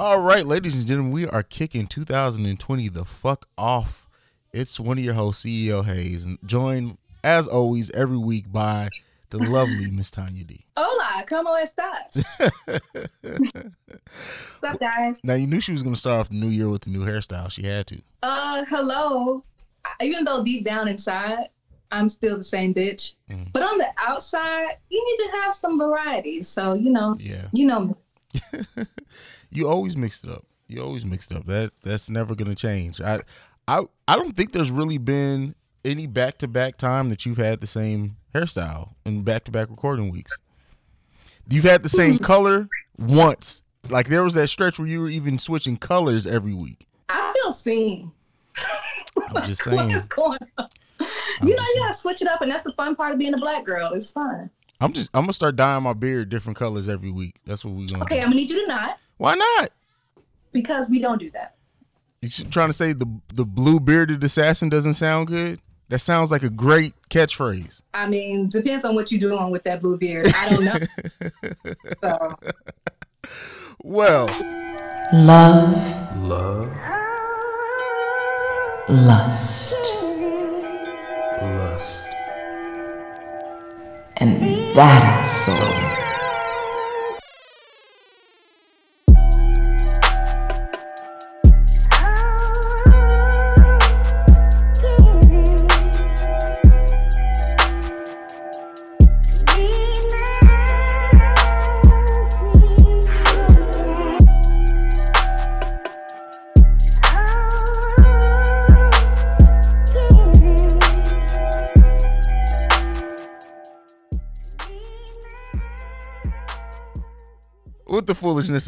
All right, ladies and gentlemen, we are kicking 2020 the fuck off. It's one of your hosts, CEO Hayes, and joined as always every week by the lovely Miss Tanya D. Hola, ¿cómo estás? What's up, guys? Now you knew she was gonna start off the new year with the new hairstyle. She had to. Uh, hello. Even though deep down inside, I'm still the same bitch, Mm. but on the outside, you need to have some variety. So you know, Yeah. you know me. You always mixed it up. You always mixed up. That that's never gonna change. I I I don't think there's really been any back to back time that you've had the same hairstyle in back to back recording weeks. You've had the same color once. Like there was that stretch where you were even switching colors every week. I feel seen. I'm just saying. is going on? I'm you know, you gotta switch it up, and that's the fun part of being a black girl. It's fun. I'm just I'm gonna start dyeing my beard different colors every week. That's what we're gonna Okay, do. I'm gonna need you to not Why not? because we don't do that. You s- trying to say the the blue bearded assassin doesn't sound good? That sounds like a great catchphrase. I mean, depends on what you're doing with that blue beard. I don't know. so Well, Love, love, lust, lust. and that soul.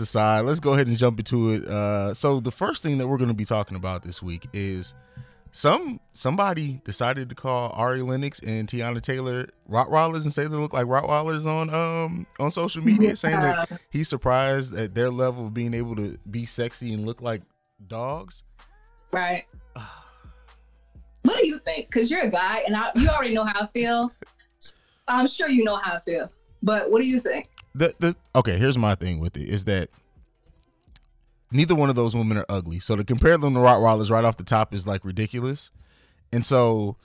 Aside, let's go ahead and jump into it. Uh, so the first thing that we're going to be talking about this week is some somebody decided to call Ari Lennox and Teyana Taylor Rottweilers and say they look like Rottweilers on um on social media, saying that he's surprised at their level of being able to be sexy and look like dogs. right. What do you think? Because you're a guy, and I, you already know how I feel. I'm sure you know how I feel. But what do you think? The the okay here's my thing with it is that neither one of those women are ugly so to compare them to rottweilers right off the top is like ridiculous and so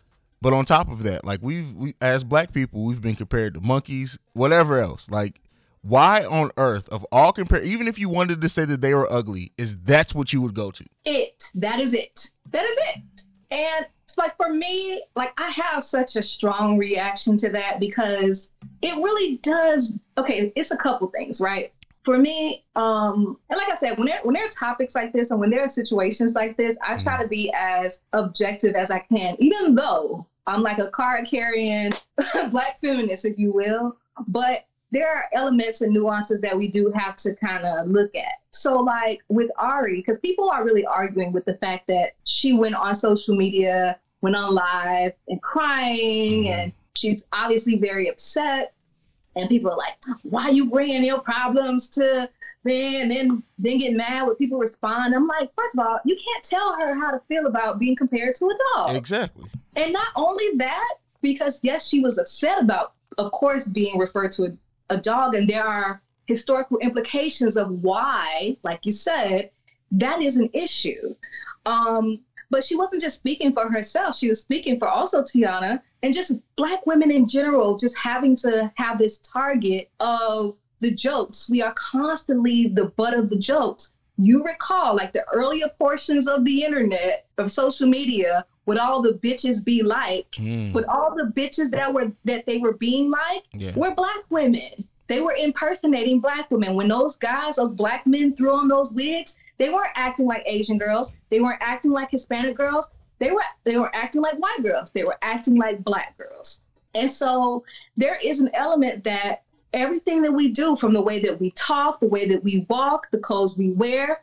but on top of that like we've we as black people we've been compared to monkeys whatever else like why on earth of all compare even if you wanted to say that they were ugly is that's what you would go to It. That is it. That is it. And it's like for me, like I have such a strong reaction to that because it really does. Okay, it's a couple things, right? For me, um, and like I said, when there when there are topics like this and when there are situations like this, I try to be as objective as I can, even though I'm like a card carrying black feminist, if you will. But there are elements and nuances that we do have to kind of look at. So, like with Ari, because people are really arguing with the fact that she went on social media, went on live and crying, mm-hmm. and she's obviously very upset. And people are like, "Why you bringing your problems to then and then then get mad when people respond?" I'm like, first of all, you can't tell her how to feel about being compared to a dog. exactly And not only that, because yes, she was upset about, of course, being referred to a, a dog, and there are historical implications of why, like you said, that is an issue. Um, but she wasn't just speaking for herself; she was speaking for also Teyana and just Black women in general, just having to have this target of the jokes. We are constantly the butt of the jokes. You recall, like the earlier portions of the internet, of social media, would all the bitches be like? Hmm. Would all the bitches that were that they were being like yeah were black women? They were impersonating black women. When those guys, those black men threw on those wigs, they weren't acting like Asian girls. They weren't acting like Hispanic girls. They were they were acting like white girls. They were acting like black girls. And so there is an element that everything that we do, from the way that we talk, the way that we walk, the clothes we wear,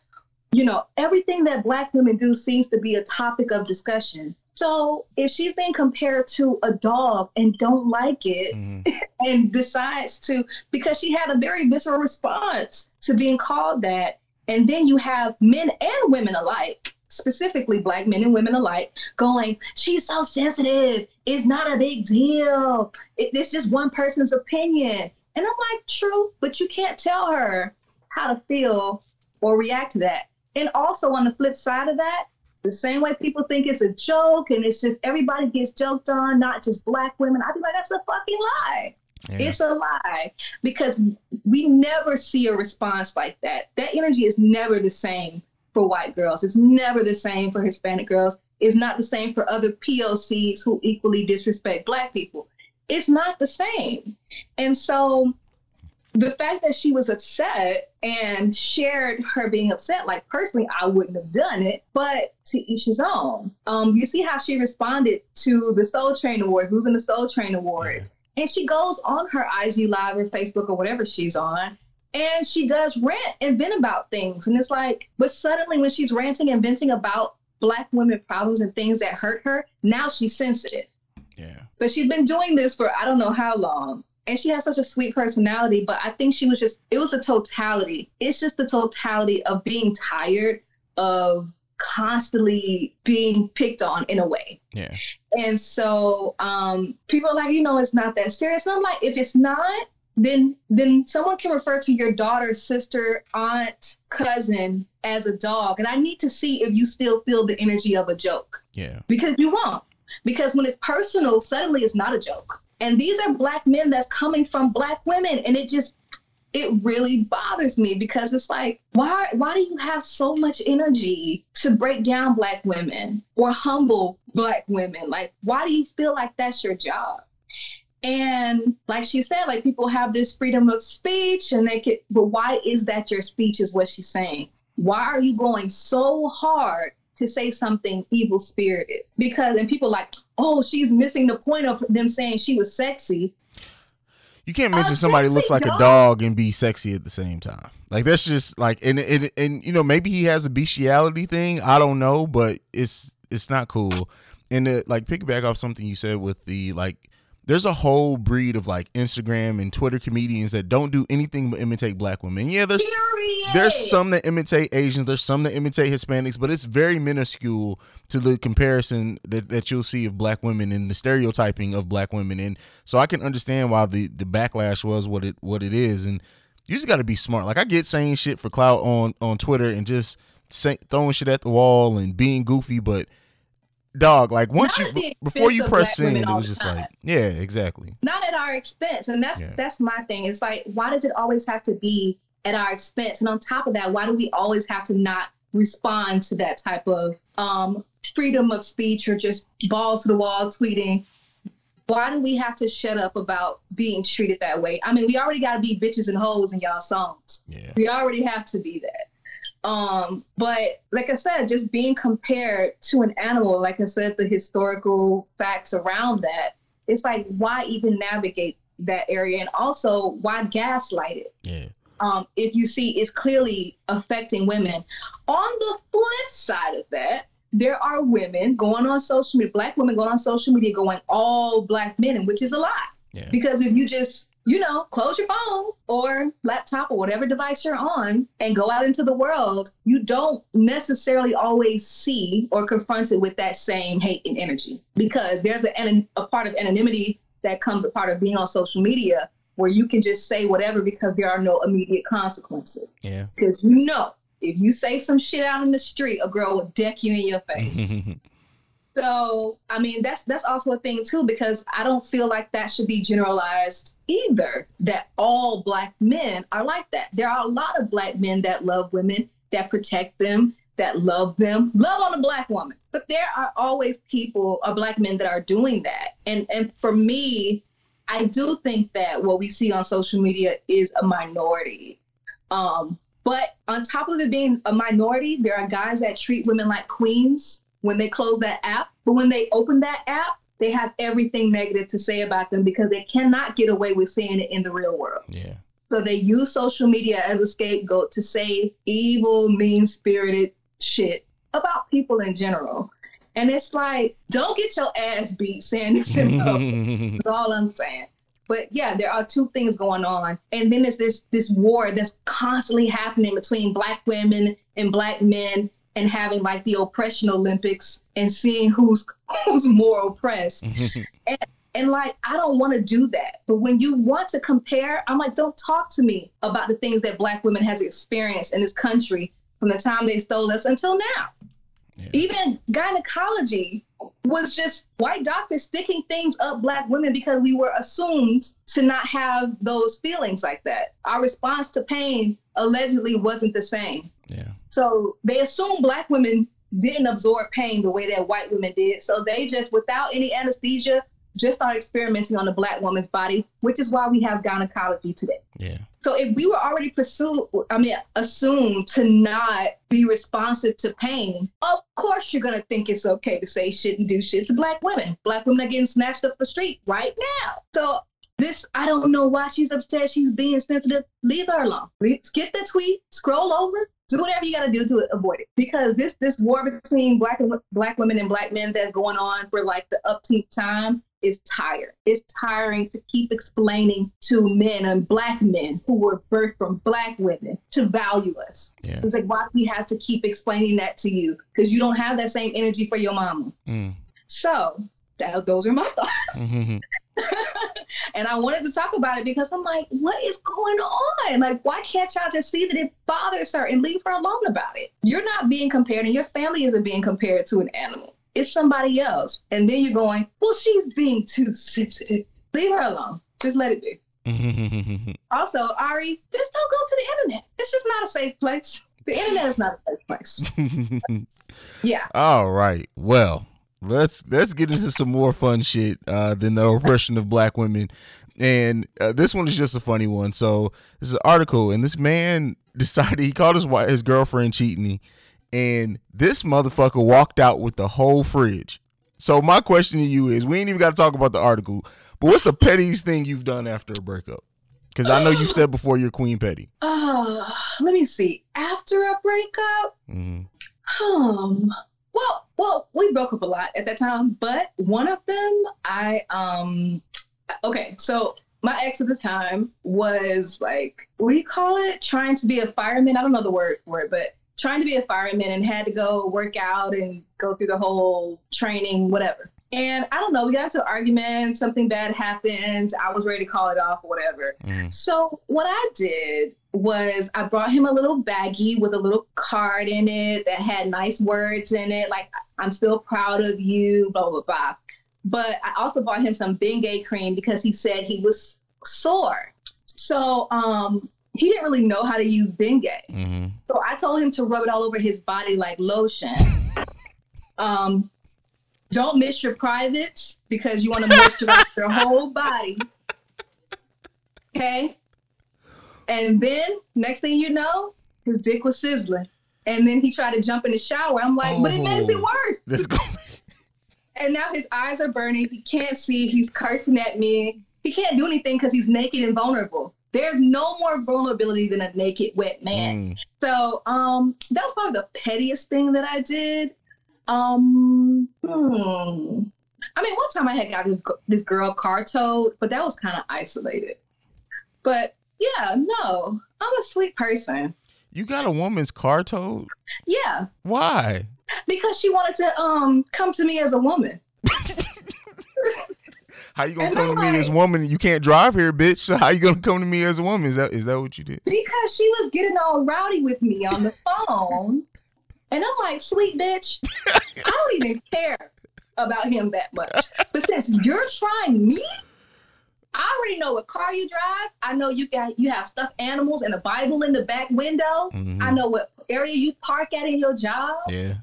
you know, everything that black women do seems to be a topic of discussion. So if she's being compared to a dog and don't like it Mhm. and decides to, because she had a very visceral response to being called that, and then you have men and women alike, specifically black men and women alike, going, she's so sensitive. It's not a big deal. It, it's just one person's opinion. And I'm like, true, but you can't tell her how to feel or react to that. And also on the flip side of that, the same way people think it's a joke and it's just everybody gets joked on, not just black women. I'd be like, that's a fucking lie. Yeah. It's a lie because we never see a response like that. That energy is never the same for white girls. It's never the same for Hispanic girls. It's not the same for other POCs who equally disrespect black people. It's not the same. And so the fact that she was upset and shared her being upset, like personally, I wouldn't have done it, but to each his own. Um, you see how she responded to the Soul Train Awards, losing the Soul Train Awards. And she goes on her IG Live or Facebook or whatever she's on, and she does rant and vent about things. And it's like, but suddenly when she's ranting and venting about Black women problems and things that hurt her, now she's sensitive. Yeah. But she's been doing this for I don't know how long. And she has such a sweet personality, but I think she was just, it was the totality. It's just the totality of being tired of constantly being picked on in a way. Yeah. And so um, people are like, you know, it's not that serious. And I'm like, if it's not, then then someone can refer to your daughter, sister, aunt, cousin as a dog. And I need to see if you still feel the energy of a joke Yeah. because you won't. Because when it's personal, suddenly it's not a joke. And these are black men that's coming from black women. And it just, it really bothers me because it's like, why, why do you have so much energy to break down black women or humble black women? Like, why do you feel like that's your job? And like she said, like people have this freedom of speech and they could, but why is that your speech is what she's saying? Why are you going so hard to say something evil spirited? Because, and people like, oh, she's missing the point of them saying she was sexy. You can't mention A somebody looks like a dog. dog and be sexy at the same time. Like that's just like and and and you know maybe he has a bestiality thing. I don't know, but it's it's not cool. And to, like piggyback off something you said with the like, there's a whole breed of like Instagram and Twitter comedians that don't do anything but imitate black women. Yeah, there's Period. there's some that imitate Asians, there's some that imitate Hispanics, but it's very minuscule to the comparison that, that you'll see of black women and the stereotyping of black women. And so I can understand why the, the backlash was what it what it is. And you just got to be smart. Like I get saying shit for clout on on Twitter and just say, throwing shit at the wall and being goofy, but dog, like once Not you before you press send, it was just time. like yeah, exactly. not at our expense and that's Yeah. that's my thing it's like why does it always have to be at our expense and on top of that why do we always have to not respond to that type of um, freedom of speech or just balls to the wall tweeting why do we have to shut up about being treated that way i mean we already got to be bitches and hoes in y'all songs Yeah. we already have to be that um but like i said just being compared to an animal like i said the historical facts around that it's like why even navigate that area and also why gaslight it Yeah. um if you see it's clearly affecting women on the flip side of that there are women going on social media black women going on social media going all black men which is a lot Yeah. because if you just, you know, close your phone or laptop or whatever device you're on and go out into the world, you don't necessarily always see or confront it with that same hate and energy because there's a, a part of anonymity that comes a part of being on social media where you can just say whatever because there are no immediate consequences. Yeah. Because you know, if you say some shit out in the street, a girl will deck you in your face. So, I mean, that's that's also a thing too because I don't feel like that should be generalized either. That all black men are like that. There are a lot of black men that love women, that protect them, that love them, love on a black woman. But there are always people or black men that are doing that. And and for me, I do think that what we see on social media is a minority. Um, but on top of it being a minority, there are guys that treat women like queens when they close that app. But when they open that app, they have everything negative to say about them because they cannot get away with saying it in the real world. yeah. So they use social media as a scapegoat to say evil, mean spirited shit about people in general. And it's like, don't get your ass beat saying this. That's all I'm saying. But yeah, there are two things going on, and then there's this this war that's constantly happening between black women and black men, and having like the oppression Olympics and seeing who's who's more oppressed. And like, I don't want to do that. But when you want to compare, I'm like, don't talk to me about the things that Black women has experienced in this country from the time they stole us until now. Yeah. Even gynecology was just white doctors sticking things up Black women because we were assumed to not have those feelings like that. Our response to pain allegedly wasn't the same. Yeah. So they assumed Black women didn't absorb pain the way that white women did. So they just, without any anesthesia, just started experimenting on the Black woman's body, which is why we have gynecology today. Yeah. So if we were already pursued, I mean, assumed to not be responsive to pain, of course you're gonna think it's okay to say shit and do shit to black women. Black women are getting snatched up the street right now. So this, I don't know why she's upset. She's being sensitive. Leave her alone. Skip the tweet. Scroll over. Do whatever you gotta do to avoid it. Because this this war between black and black women and black men that's going on for like the upteenth time is tired. It's tiring to keep explaining to men and black men who were birthed from black women to value us. Yeah. It's like, why do we have to keep explaining that to you? Because you don't have that same energy for your mama. Mm. So that, those are my thoughts. Mhm. and I wanted to talk about it because I'm like, what is going on? Like, why can't y'all just see that it bothers her and leave her alone about it? You're not being compared, and your family isn't being compared to an animal. It's somebody else. And then you're going, well, she's being too sensitive. Leave her alone. Just let it be. Also, Ari, just don't go to the internet. It's just not a safe place. The internet is not a safe place. Yeah. All right. Well, let's let's get into some more fun shit uh, than the oppression of black women. And uh, this one is just a funny one. So this is an article, and this man decided he called his wife, his girlfriend cheating, and this motherfucker walked out with the whole fridge. So my question to you is, we ain't even got to talk about the article, but what's the pettiest thing you've done after a breakup? Because I know you've said before you're queen petty. Uh, let me see. After a breakup, hmm Um, well, well, we broke up a lot at that time, but one of them, I um, okay, so my ex at the time was like, what do you call it? Trying to be a fireman. I don't know the word for it, but trying to be a fireman and had to go work out and go through the whole training, whatever. And I don't know, we got into an argument, something bad happened. I was ready to call it off or whatever. Mm. So what I did was I brought him a little baggie with a little card in it that had nice words in it, like I'm still proud of you, blah blah blah. But I also bought him some Bengay cream because he said he was sore. So um, he didn't really know how to use Bengay. hmm So I told him to rub it all over his body like lotion. um, don't miss your privates because you want to moisturize your whole body. Okay. And then next thing you know, his dick was sizzling. And then he tried to jump in the shower. I'm like, but it made it Oh. worse. Go. And now his eyes are burning. He can't see. He's cursing at me. He can't do anything because he's naked and vulnerable. There's no more vulnerability than a naked, wet man. Mm. So um, that was probably the pettiest thing that I did. Um, hmm. I mean, one time I had got this this girl car towed, but that was kind of isolated. But yeah, no, I'm a sweet person. You got a woman's car towed? Yeah, Why? because she wanted to um come to me as a woman. How you gonna And come to I'm me as a woman? You can't drive here, bitch. So how you gonna come to me as a woman? Is that is that what you did? Because she was getting all rowdy with me on the phone. And I'm like, sweet bitch, I don't even care about him that much. But since you're trying me, I already know what car you drive. I know you got you have stuffed animals and a Bible in the back window. Mhm. I know what area you park at in your job. Yeah.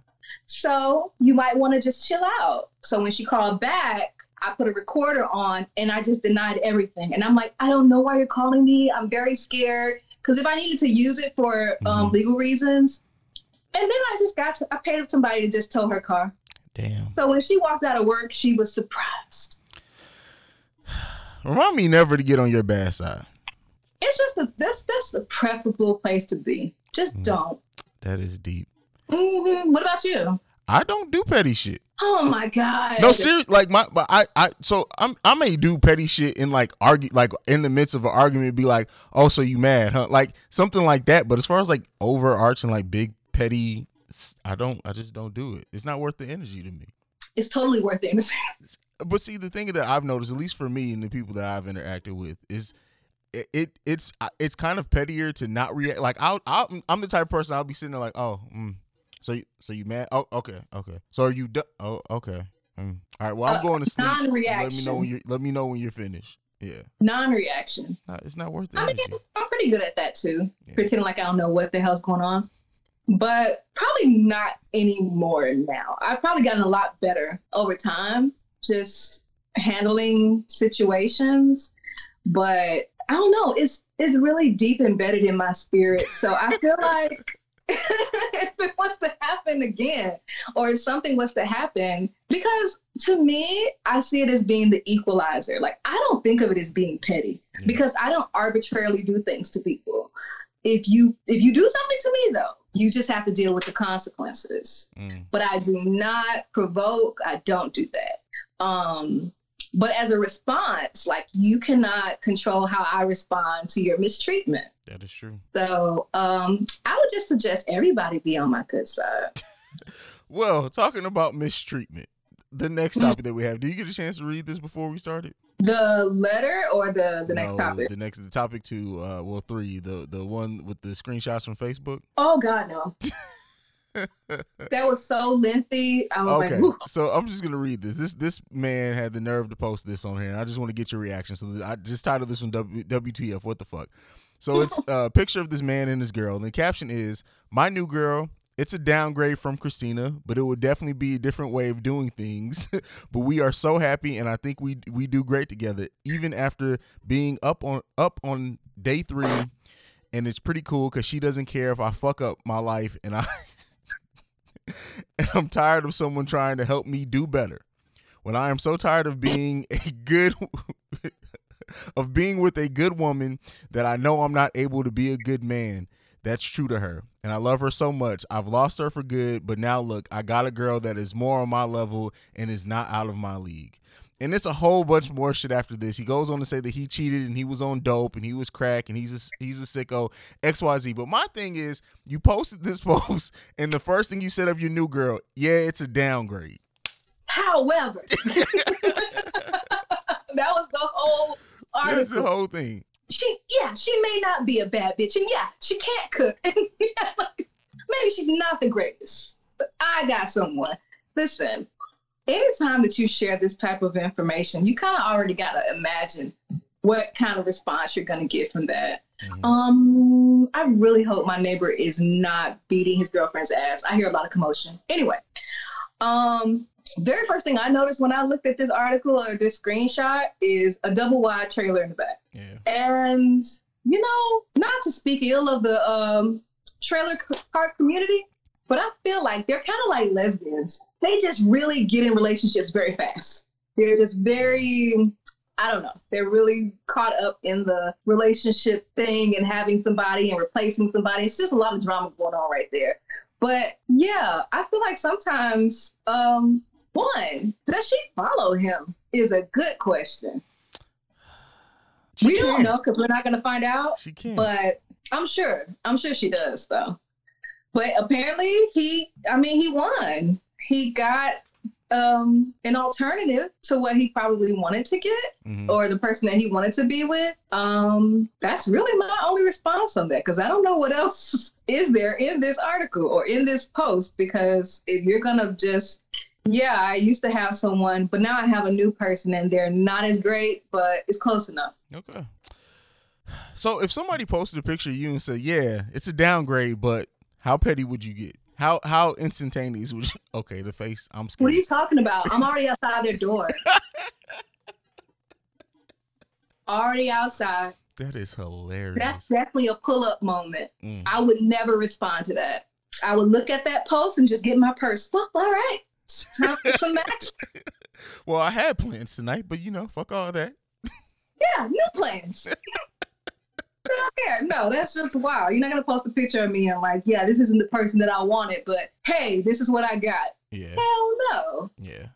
So you might want to just chill out. So when she called back, I put a recorder on and I just denied everything. And I'm like, I don't know why you're calling me. I'm very scared. Because if I needed to use it for um, Mhm. legal reasons, and then I just got to, I paid somebody to just tow her car. Damn. So when she walked out of work, she was surprised. Remind me never to get on your bad side. It's just a, that's that's the preferable place to be. Just Mm. don't. That is deep. hmm What about you? I don't do petty shit. Oh my god. No, serious. Like my, but I, I, so I'm, I may do petty shit in like argue, like in the midst of an argument, be like, oh, so you mad, huh? Like something like that. But as far as like overarching, like big petty, I don't, I just don't do it. It's not worth the energy to me. It's totally worth it. But see, the thing that I've noticed, at least for me and the people that I've interacted with, is it, it it's it's kind of pettier to not react. Like I'll, I'll I'm the type of person I'll be sitting there like, oh, mm, so you, so you mad? Oh, okay, okay. So are you? Do- oh, okay. Mm. All right. Well, I'm Uh, going to sleep. Let me know when you. Let me know when you're finished. Yeah. Non-reaction. It's not. It's not worth it. I energy. I'm pretty good at that too. Yeah. Pretending like I don't know what the hell's going on. But probably not anymore now. I've probably gotten a lot better over time, just handling situations. But I don't know. It's it's really deep embedded in my spirit. So I feel like if it was to happen again, or if something was to happen, because to me, I see it as being the equalizer. Like I don't think of it as being petty because I don't arbitrarily do things to people. If you if you do something to me though, you just have to deal with the consequences. Mm. But I do not provoke. I don't do that. Um, but as a response, like you cannot control how I respond to your mistreatment. That is true. So um, I would just suggest everybody be on my good side. Well, talking about mistreatment, the next Mm. topic that we have. Do you get a chance to read this before we started? The letter or the the next topic? The next, the topic to Uh, well, three. The the one with the screenshots from Facebook. Oh God, no. that was so lengthy. I was Okay, like, Whew. so I'm just gonna read this. This this man had the nerve to post this on here, and I just want to get your reaction. So I just titled this one w, WTF? What the fuck? So it's a picture of this man and his girl, and the caption is "My new girl." It's a downgrade from Christina, but it would definitely be a different way of doing things. but we are so happy, and I think we we do great together, even after being up on up on day three. And it's pretty cool because she doesn't care if I fuck up my life, and I and I'm tired of someone trying to help me do better. When I am so tired of being a good of being with a good woman that I know I'm not able to be a good man. That's true to her. And I love her so much. I've lost her for good, but now look, I got a girl that is more on my level and is not out of my league. And it's a whole bunch more shit after this. He goes on to say that he cheated and he was on dope and he was crack and he's a, he's a sicko, XYZ. But my thing is, you posted this post and the first thing you said of your new girl, yeah, it's a downgrade. however, that was the whole That's the whole thing. She, yeah, she may not be a bad bitch, and yeah, she can't cook. And yeah, like, maybe she's not the greatest, but I got someone. Listen, anytime that you share this type of information, you kind of already got to imagine what kind of response you're going to get from that. Mhm. Um, I really hope my neighbor is not beating his girlfriend's ass. I hear a lot of commotion. Anyway, um, very first thing I noticed when I looked at this article or this screenshot is a double wide trailer in the back. Yeah. And you know, not to speak ill of the um trailer park community, but I feel like they're kind of like lesbians. They just really get in relationships very fast. They're just very I don't know. They're really caught up in the relationship thing and having somebody and replacing somebody. It's just a lot of drama going on right there. But yeah, I feel like sometimes, um, one, does she follow him is a good question. She we don't know because we're not going to find out. She can. But I'm sure. I'm sure she does, though. But apparently, he. I mean, he won. He got um an alternative to what he probably wanted to get Mhm. or the person that he wanted to be with um that's really my only response on that because i don't know what else is there in this article or in this post because if you're gonna just yeah i used to have someone but now i have a new person and they're not as great but it's close enough Okay. So if somebody posted a picture of you and said, "Yeah, it's a downgrade, but how petty would you get? How how instantaneous would you?" Okay, the face. I'm scared. what are you talking about i'm already outside their door already outside that is hilarious. that's definitely a pull-up moment Mm. I would never respond to that. I would look at that post and just get my purse. Well, all right. Time for some action. Well, I had plans tonight, but you know, fuck all that. Yeah, new plans. I don't care. No, that's just wow. You're not gonna post a picture of me and like, yeah, this isn't the person that I wanted, but hey, this is what I got. Yeah, Hell no. yeah.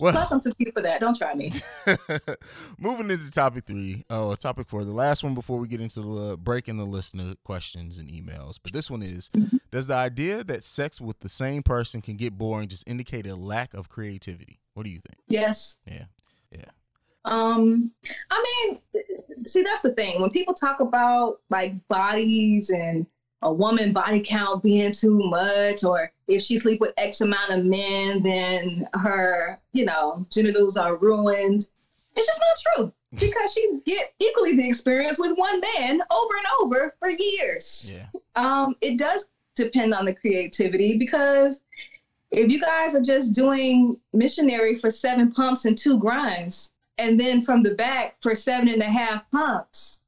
Well, Plus, I'm too cute for that. Don't try me. moving into topic three. Oh, topic four. The last one before we get into the breaking the listener questions and emails. But this one is: mm-hmm. Does the idea that sex with the same person can get boring just indicate a lack of creativity? What do you think? Yes. Yeah. Yeah. Um, I mean, see, that's the thing. When people talk about like bodies and a woman body count being too much, or if she sleep with X amount of men, then her, you know, genitals are ruined. It's just not true because she get equally the experience with one man over and over for years. Yeah. Um, it does depend on the creativity because if you guys are just doing missionary for seven pumps and two grinds, and then from the back for seven and a half pumps,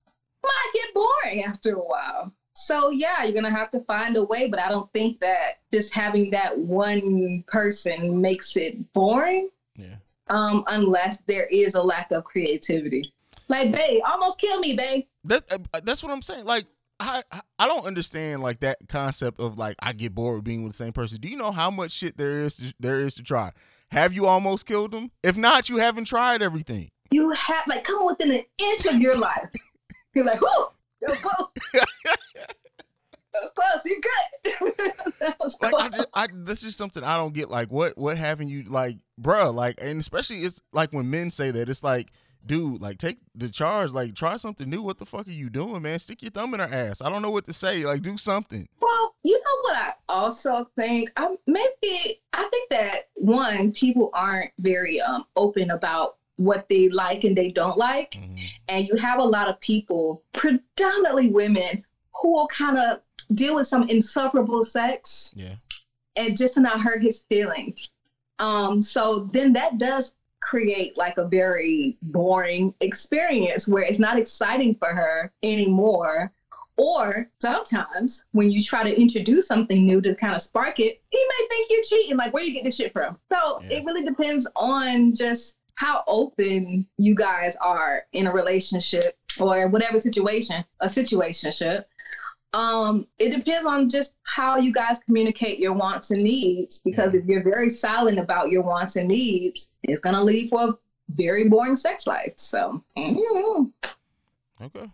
might get boring after a while. So yeah, you're gonna have to find a way, but I don't think that just having that one person makes it boring, Yeah. um, unless there is a lack of creativity. Like, babe, almost kill me, babe. That uh, that's what I'm saying. Like I I don't understand like that concept of like I get bored with being with the same person. Do you know how much shit there is to, there is to try? Have you almost killed them? If not, you haven't tried everything. You have like come within an inch of your life. You're like, whoo, that was close. that was close. You good. that was Like close. I, just, I that's just something I don't get. Like what what having you like, bruh, Like and especially it's like when men say that it's like. Dude, like take the charge, like try something new. What the fuck are you doing, man? Stick your thumb in her ass. I don't know what to say. Like do something. Well, you know what I also think? I maybe I think that one, people aren't very um open about what they like and they don't like. Mhm. And you have a lot of people, predominantly women, who will kind of deal with some insufferable sex Yeah. and just to not hurt his feelings. Um, so then that does create like a very boring experience where it's not exciting for her anymore. Or sometimes when you try to introduce something new to kind of spark it, he may think you're cheating. Like, where you get this shit from? So Yeah. it really depends on just how open you guys are in a relationship or whatever situation, a situationship. Um, it depends on just how you guys communicate your wants and needs. Because if you're very silent about your wants and needs, it's gonna lead for a very boring sex life. So mm, Okay.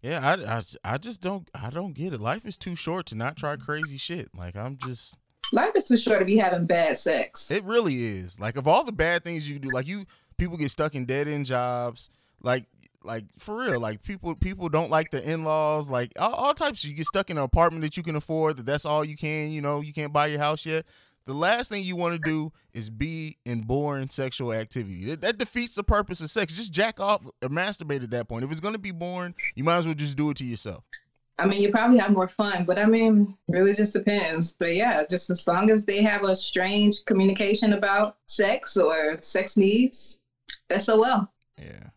Yeah, I, I, I just don't I don't get it. Life is too short to not try crazy shit. Like I'm just life is too short to be having bad sex. it really is. Like of all the bad things you do, like you people get stuck in dead end jobs. Like like for real, like people people don't like the in laws. Like all, all types. You get stuck in an apartment that you can afford. That that's all you can. You know you can't buy your house yet. The last thing you want to do is be in boring sexual activity. That, that defeats the purpose of sex. Just jack off or masturbate at that point. If it's gonna be boring, you might as well just do it to yourself. I mean, you probably have more fun, but I mean, really just depends. But yeah, just as long as they have a strange communication about sex or sex needs, SOL. Yeah.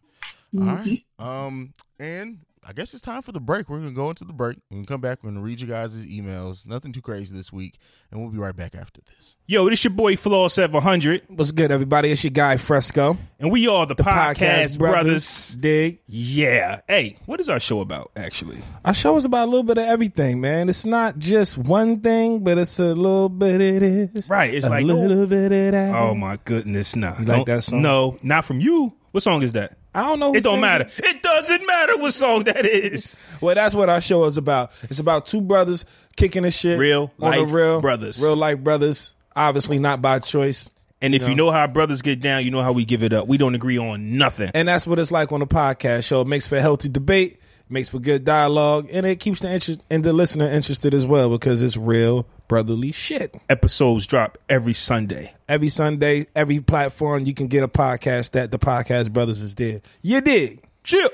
Mhm. All right. Um, and I guess it's time for the break. We're gonna go into the break. We're gonna come back. We're gonna read you guys' emails. Nothing too crazy this week, and we'll be right back after this. Yo, this your boy Flaw 700, What's good, everybody? It's your guy Fresco, and we are the, the podcast, brothers. Dig. Yeah. Hey, what is our show about, actually? Our show is about a little bit of everything, man. It's not just one thing, but it's a little bit of this, Right, it's a like, little bit of that. Oh, my goodness. No. You like Don't- that song? No, not from you. What song is that? I don't know. It don't matter. It doesn't matter what song that is. Well, that's what our show is about. It's about two brothers kicking the shit, Real on life real brothers. real life brothers. Obviously, not by choice. And if you know how brothers get down, you know how we give it up. We don't agree on nothing. And that's what it's like on the podcast show. It makes for healthy debate, makes for good dialogue, and it keeps the interest and the listener interested as well because it's real brotherly shit. Episodes drop every Sunday. Every Sunday, every platform you can get a podcast that the podcast brothers is there. You dig? Chill.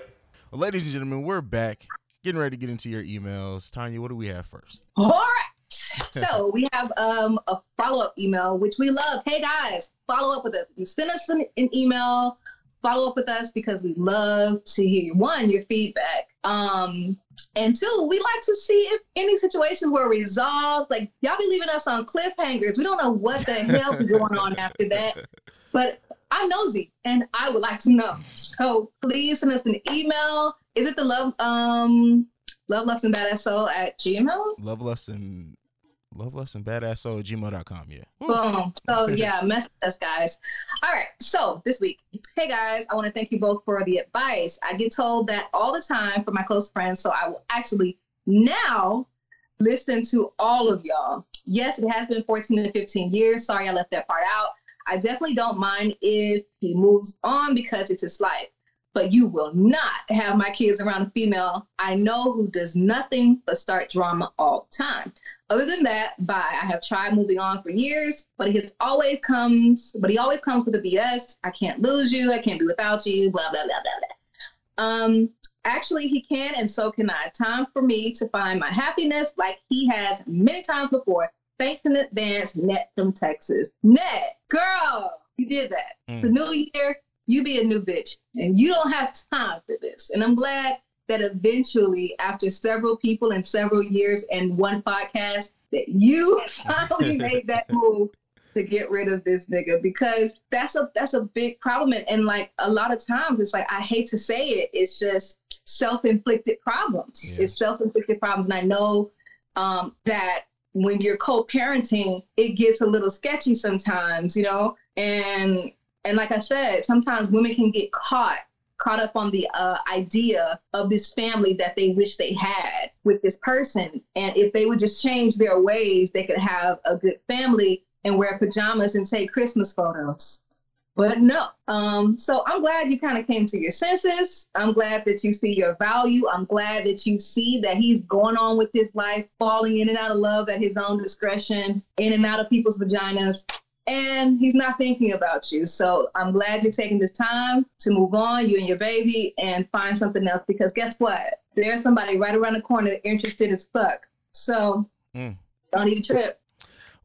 Well, ladies and gentlemen, we're back. Getting ready to get into your emails. Tanya, what do we have first? All right. So we have um, a follow up email, which we love. Hey guys, follow up with us. You send us an, an email, follow up with us because we love to hear one your feedback. Um, and two, we like to see if any situations were resolved. Like y'all be leaving us on cliffhangers. We don't know what the hell is going on after that. But I'm nosy and I would like to know. So please send us an email. Is it the love um love lux and badass soul at gmail? Love Lust and Love lesson badass soul at gmail.com. Yeah. Boom. So yeah, mess with us guys. All right. So this week, hey guys, I want to thank you both for the advice. I get told that all the time from my close friends, so I will actually now listen to all of y'all. Yes, it has been 14 to 15 years. Sorry I left that part out. I definitely don't mind if he moves on because it's his life. But you will not have my kids around a female I know who does nothing but start drama all the time. Other than that, bye. I have tried moving on for years, but he always comes, but he always comes with a BS. I can't lose you. I can't be without you. Blah blah blah blah blah. Um, actually, he can, and so can I. Time for me to find my happiness, like he has many times before. Thanks in advance, Net from Texas. Net, girl, you did that. Mm. The new year, you be a new bitch, and you don't have time for this. And I'm glad that eventually, after several people and several years and one podcast, that you finally made that move to get rid of this nigga because that's a that's a big problem. And, and like a lot of times it's like I hate to say it it's just self-inflicted problems. Yeah. it's self-inflicted problems. And I know um, that when you're co-parenting it gets a little sketchy sometimes you know? And and like I said sometimes women can get caught caught up on the uh, idea of this family that they wish they had with this person. And if they would just change their ways, they could have a good family and wear pajamas and take Christmas photos. But no. Um, so I'm glad you kind of came to your senses. I'm glad that you see your value. I'm glad that you see that he's going on with his life, falling in and out of love at his own discretion, in and out of people's vaginas and he's not thinking about you. So I'm glad you're taking this time to move on, you and your baby, and find something else because guess what? There's somebody right around the corner interested as fuck. So Mm. don't even trip.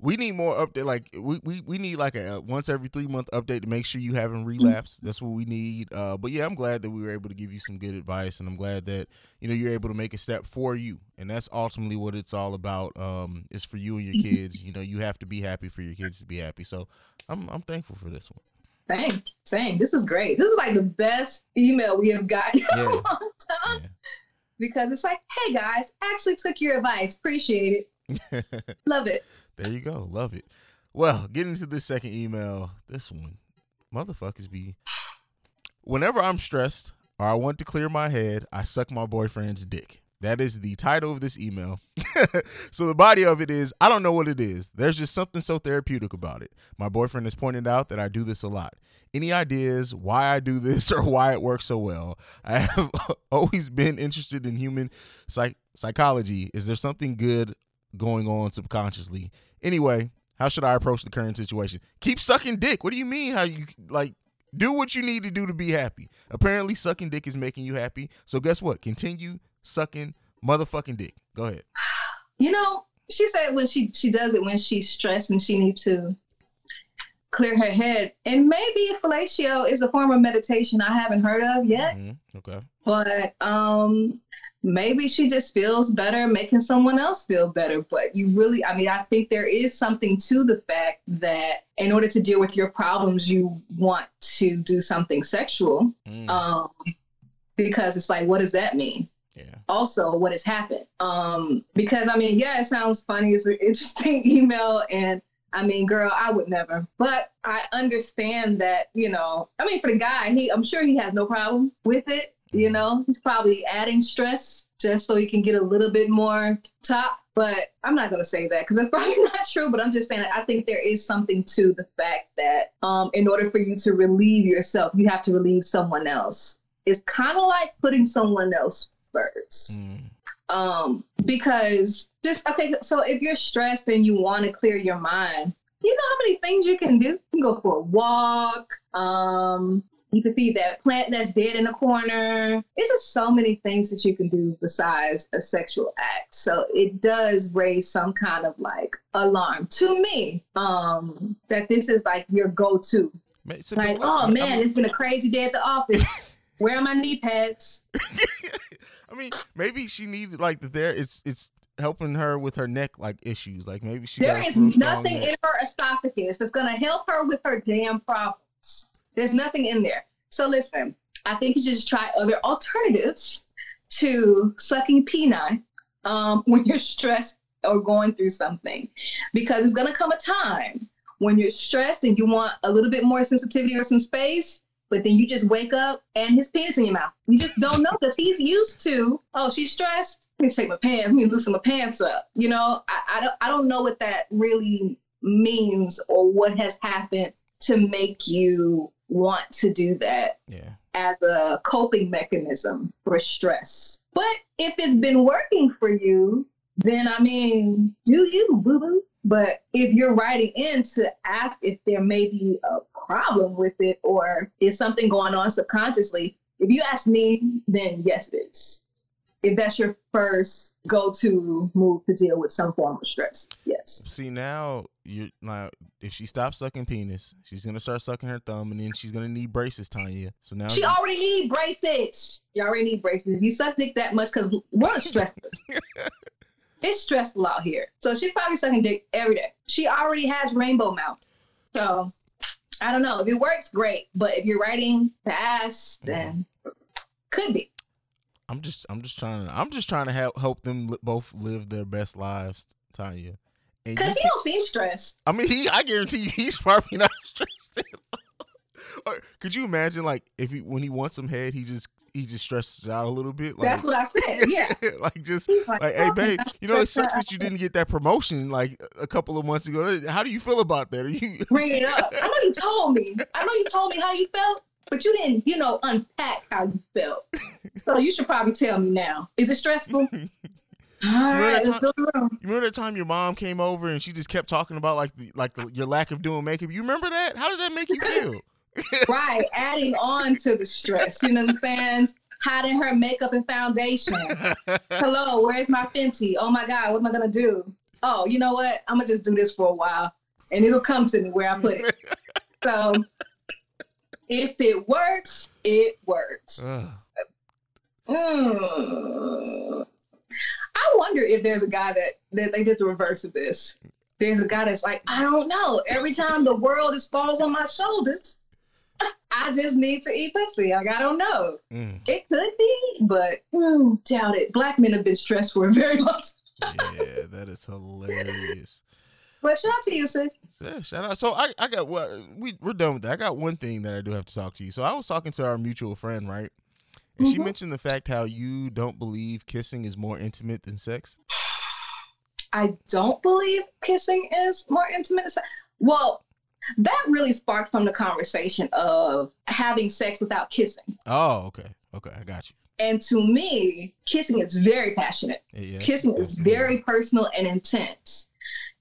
We need more update like we, we we need like a once every three month update to make sure you haven't relapsed. That's what we need. Uh but yeah i'm glad that we were able to give you some good advice and i'm glad that you know you're able to make a step for you. And that's ultimately what it's all about. Um is for you and your kids. You know you have to be happy for your kids to be happy. So i'm i'm thankful for this one. Same, same. This is great. This is like the best email we have gotten in a long time. Yeah. Because it's like, hey guys, actually took your advice. Appreciate it. Love it. There you go. Love it. Well, getting to this second email, this one, motherfuckers be. Whenever I'm stressed or I want to clear my head, I suck my boyfriend's dick. That is the title of this email. so the body of it is I don't know what it is. There's just something so therapeutic about it. My boyfriend has pointed out that I do this a lot. Any ideas why I do this or why it works so well? I have always been interested in human psych- psychology. Is there something good going on subconsciously? Anyway, how should I approach the current situation? Keep sucking dick. What do you mean? How you like do what you need to do to be happy? Apparently, sucking dick is making you happy. So guess what? Continue sucking motherfucking dick. Go ahead. You know, she said when she she does it when she's stressed and she needs to clear her head. And maybe fellatio is a form of meditation I haven't heard of yet, Mhm. Okay. but um maybe she just feels better making someone else feel better. But you really I mean, I think there is something to the fact that in order to deal with your problems, you want to do something sexual. Mm, Um because it's like, what does that mean? yeah. also what has happened. Um, because I mean, yeah, it sounds funny. It's an interesting email, and I mean, girl, I would never. But I understand that, you know, I mean, for the guy, he, I'm sure he has no problem with it. You know, he's probably adding stress just so he can get a little bit more top. But I'm not gonna say that because that's probably not true. But I'm just saying that I think there is something to the fact that um, in order for you to relieve yourself, you have to relieve someone else. It's kind of like putting someone else first. Mm, Um, because just okay, so if you're stressed and you want to clear your mind, you know how many things you can do. You can go for a walk. Um, you can feed that plant that's dead in the corner. It's just so many things that you can do besides a sexual act. So it does raise some kind of like alarm to me. Um, that this is like your go-to. So- Like, oh man, it's been a crazy day at the office. Where are my knee pads? I mean, maybe she needed like the there. It's it's helping her with her neck like issues. Like maybe she There got is nothing in her esophagus that's going to help her with her damn problems. There's nothing in there. So listen, I think you should just try other alternatives to sucking penile um, when you're stressed or going through something because it's to come a time when you're stressed and you want a little bit more sensitivity or some space but then you just wake up and his penis in your mouth. You just don't know because he's used to, oh, she's stressed. Let me take my pants. Let me loosen my pants up. You know, I, I don't I don't know what that really means or what has happened to make you want to do that Yeah. as a coping mechanism for stress. But if it's been working for you, then I mean, do you, boo boo? But if you're writing in to ask if there may be a problem with it or is something going on subconsciously, if you ask me, then yes, it is. If that's your first go to move to deal with some form of stress, yes. See now you're like if she stops sucking penis, she's gonna start sucking her thumb, and then she's gonna need braces, Teyana. So now She you- already need braces. She already need braces. If you suck dick that much, because we're stressed. it's stressful out here. So she's probably sucking dick every day. She already has rainbow mouth. So I don't know. If it works, great. But if you're writing fast, then mm-hmm. could be. I'm just I'm just trying to I'm just trying to help help them li- both live their best lives, Teyana. And Because he can- don't seem stressed. I mean, he I guarantee you he's probably not stressed. At all. Or could you imagine like if he when he wants some head, he just he just stresses out a little bit. Like, That's what I said. Yeah. like just like, like, hey "Oh, babe, you know it sucks that you didn't get that promotion like a couple of months ago. How do you feel about that? Are you Bring it up. I know you told me. I know you told me how you felt, but you didn't, you know, unpack how you felt. So you should probably tell me now. Is it stressful? All right, that let's time- go to the room. You remember that time your mom came over and she just kept talking about like the like the, your lack of doing makeup? You remember that? How did that make you feel? Right, adding on to the stress. You know what I'm saying? Hiding her makeup and foundation. Hello, where's my Fenty? Oh my God, what am I gonna do? Oh, you know what? I'm gonna just do this for a while, and it'll come to me where I put it. So, if it works, it works. Ugh. Mm. I wonder if there's a guy that that they did the reverse of this. There's a guy that's like, I don't know. Every time the world is falls on my shoulders, I just need to eat pussy. Like I don't know. Mm, It could be, but mm, doubt it. Black men have been stressed for a very long time. yeah, that is hilarious. But shout out to you, sis. Yeah, shout out. So I, I got what we we're done with that. I got one thing that I do have to talk to you. So I was talking to our mutual friend, right? And she Mhm. mentioned the fact how you don't believe kissing is more intimate than sex. I don't believe kissing is more intimate. Well, that really sparked from the conversation of having sex without kissing. Oh, okay, okay, I got you. And to me, kissing is very passionate. Yeah, Kissing is very personal and intense.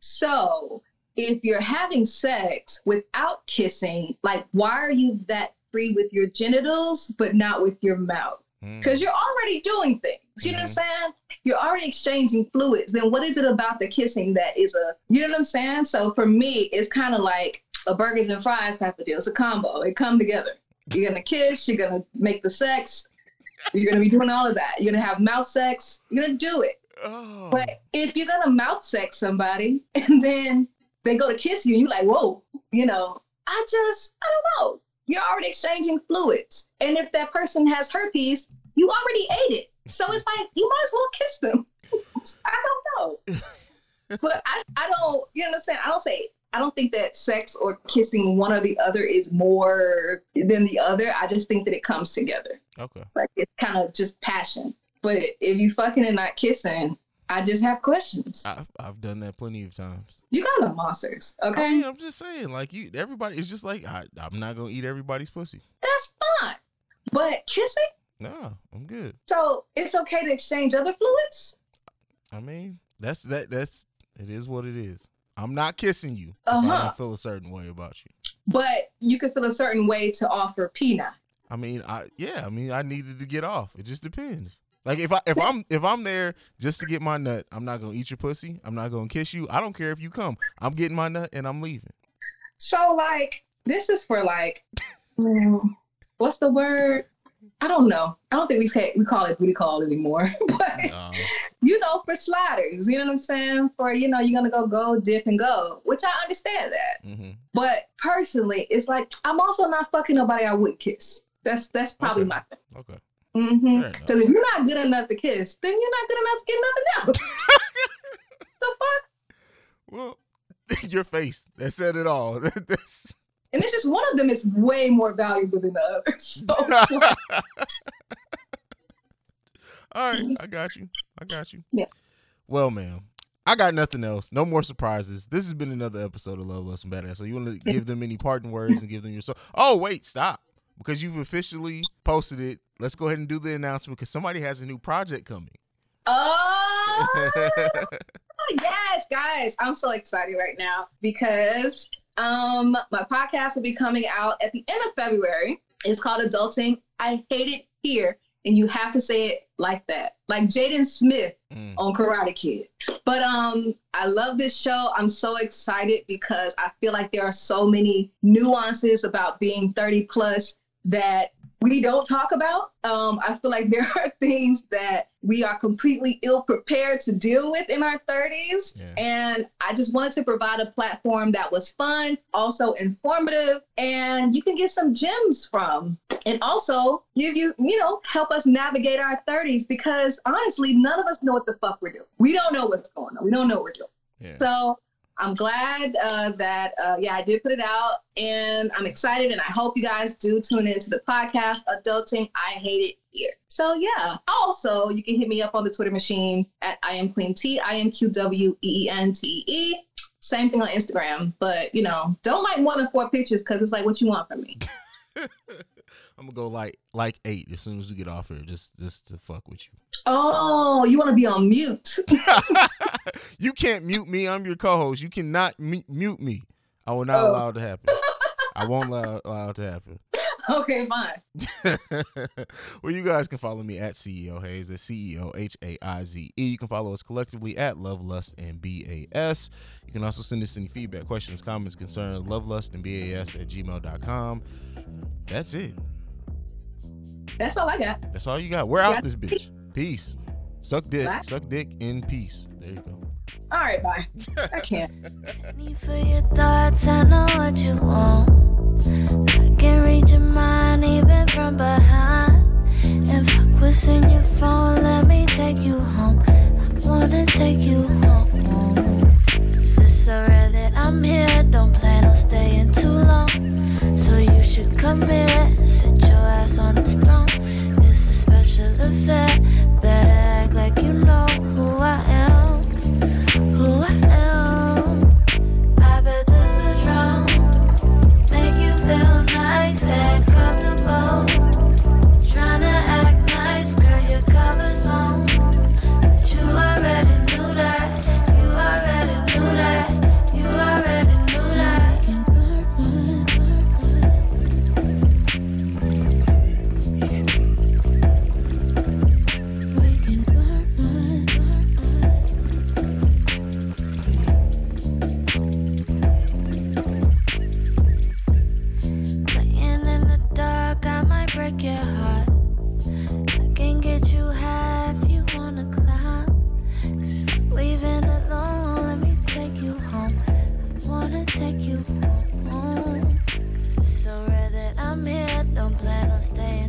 So if you're having sex without kissing, like why are you that free with your genitals but not with your mouth? Mm, Because you're already doing things. You know what I'm saying? You're already exchanging fluids. Then what is it about the kissing that is a you know what I'm saying? So for me, it's kind of like a burgers and fries type of deal. It's a combo. It come together. You're gonna kiss, you're gonna make the sex, you're gonna be doing all of that. You're gonna have mouth sex, you're gonna do it. Oh, But if you're gonna mouth sex somebody and then they go to kiss you and you're like, whoa, you know, I just, I don't know. You're already exchanging fluids. And if that person has herpes, you already ate it. So it's like, you might as well kiss them. I don't know. but I, I don't, you understand? I don't say, I don't think that sex or kissing one or the other is more than the other. I just think that it comes together. okay. Like it's kind of just passion. But if you fucking and not kissing, I just have questions. I've I've done that plenty of times. You guys are monsters, I okay? mean, I'm just saying, like you, everybody. It's just like I, I'm not gonna eat everybody's pussy. That's fine. But kissing, No, I'm good. so it's okay to exchange other fluids? I mean, that's that. That's it is what it is. I'm not kissing you if I Uh-huh. don't feel a certain way about you. But you could feel a certain way to offer peanut. I mean, I yeah. I mean, I needed to get off. It just depends. Like if I if I'm if I'm there just to get my nut, I'm not gonna eat your pussy. I'm not gonna kiss you. I don't care if you come. I'm getting my nut and I'm leaving. So like this is for like what's the word? I don't know. I don't think we say we call it booty call anymore. but Um, you know, for sliders, you know what I'm saying? For you know, you're gonna go go dip and go, which I understand that. mhm. But personally, it's like I'm also not fucking nobody I would kiss. That's that's probably Okay. my thing. Okay. Mm-hmm. Because if you're not good enough to kiss, then you're not good enough to get nothing else. the fuck? Well, your face that said it all. That's- And it's just one of them is way more valuable than the other. So all right, I got you. I got you. Yeah. Well, ma'am. I got nothing else. No more surprises. This has been another episode of Love Less and Badass. So you want to give them any parting words and give them your so. Oh wait, stop. Because you've officially posted it. Let's go ahead and do the announcement because somebody has a new project coming. oh yes, guys, I'm so excited right now because um my podcast will be coming out at the end of February. It's called Adulting. I hate it here, and you have to say it like that, like Jaden Smith Mm. on Karate Kid. But um, I love this show. I'm so excited because I feel like there are so many nuances about being 30 plus that we don't talk about. Um, I feel like there are things that we are completely ill prepared to deal with in our 30s. Yeah. And I just wanted to provide a platform that was fun, also informative, and you can get some gems from. And also give you, you know, help us navigate our 30s because honestly, none of us know what the fuck we're doing. We don't know what's going on. We don't know what we're doing. Yeah. So I'm glad uh, that, uh, yeah, I did put it out and I'm excited. And I hope you guys do tune into the podcast, Adulting. I Hate It Here. So, yeah. Also, you can hit me up on the Twitter machine at I am Queen T, I M Q W E E N T E. Same thing on Instagram. But, you know, don't like more than four pictures because it's like what you want from me. I'm gonna go like like eight as soon as we get off here, just just to fuck with you. Oh, you want to be on mute. you can't mute me. I'm your co-host. You cannot mute me. I will not Oh. allow it to happen. I won't allow, allow it to happen. okay, fine. well, you guys can follow me at CEO Haize. That's C E O H A I Z E. You can follow us collectively at Love Lust and BAS. You can also send us any feedback, questions, comments, concerns, lovelust and BAS at gmail.com. That's it. That's all I got. That's all you got. We're out Yeah. this bitch. Peace. Suck dick. Bye. Suck dick in peace. There you go. All right, bye. I can't. Need for your thoughts, I know what you want. I can read your mind even from behind. And fuck what's in your phone, let me take you home. I wanna take you home. It's so rare that I'm here, don't plan on staying too long. So you should come here, sit your ass on this throne. It's a special affair, stay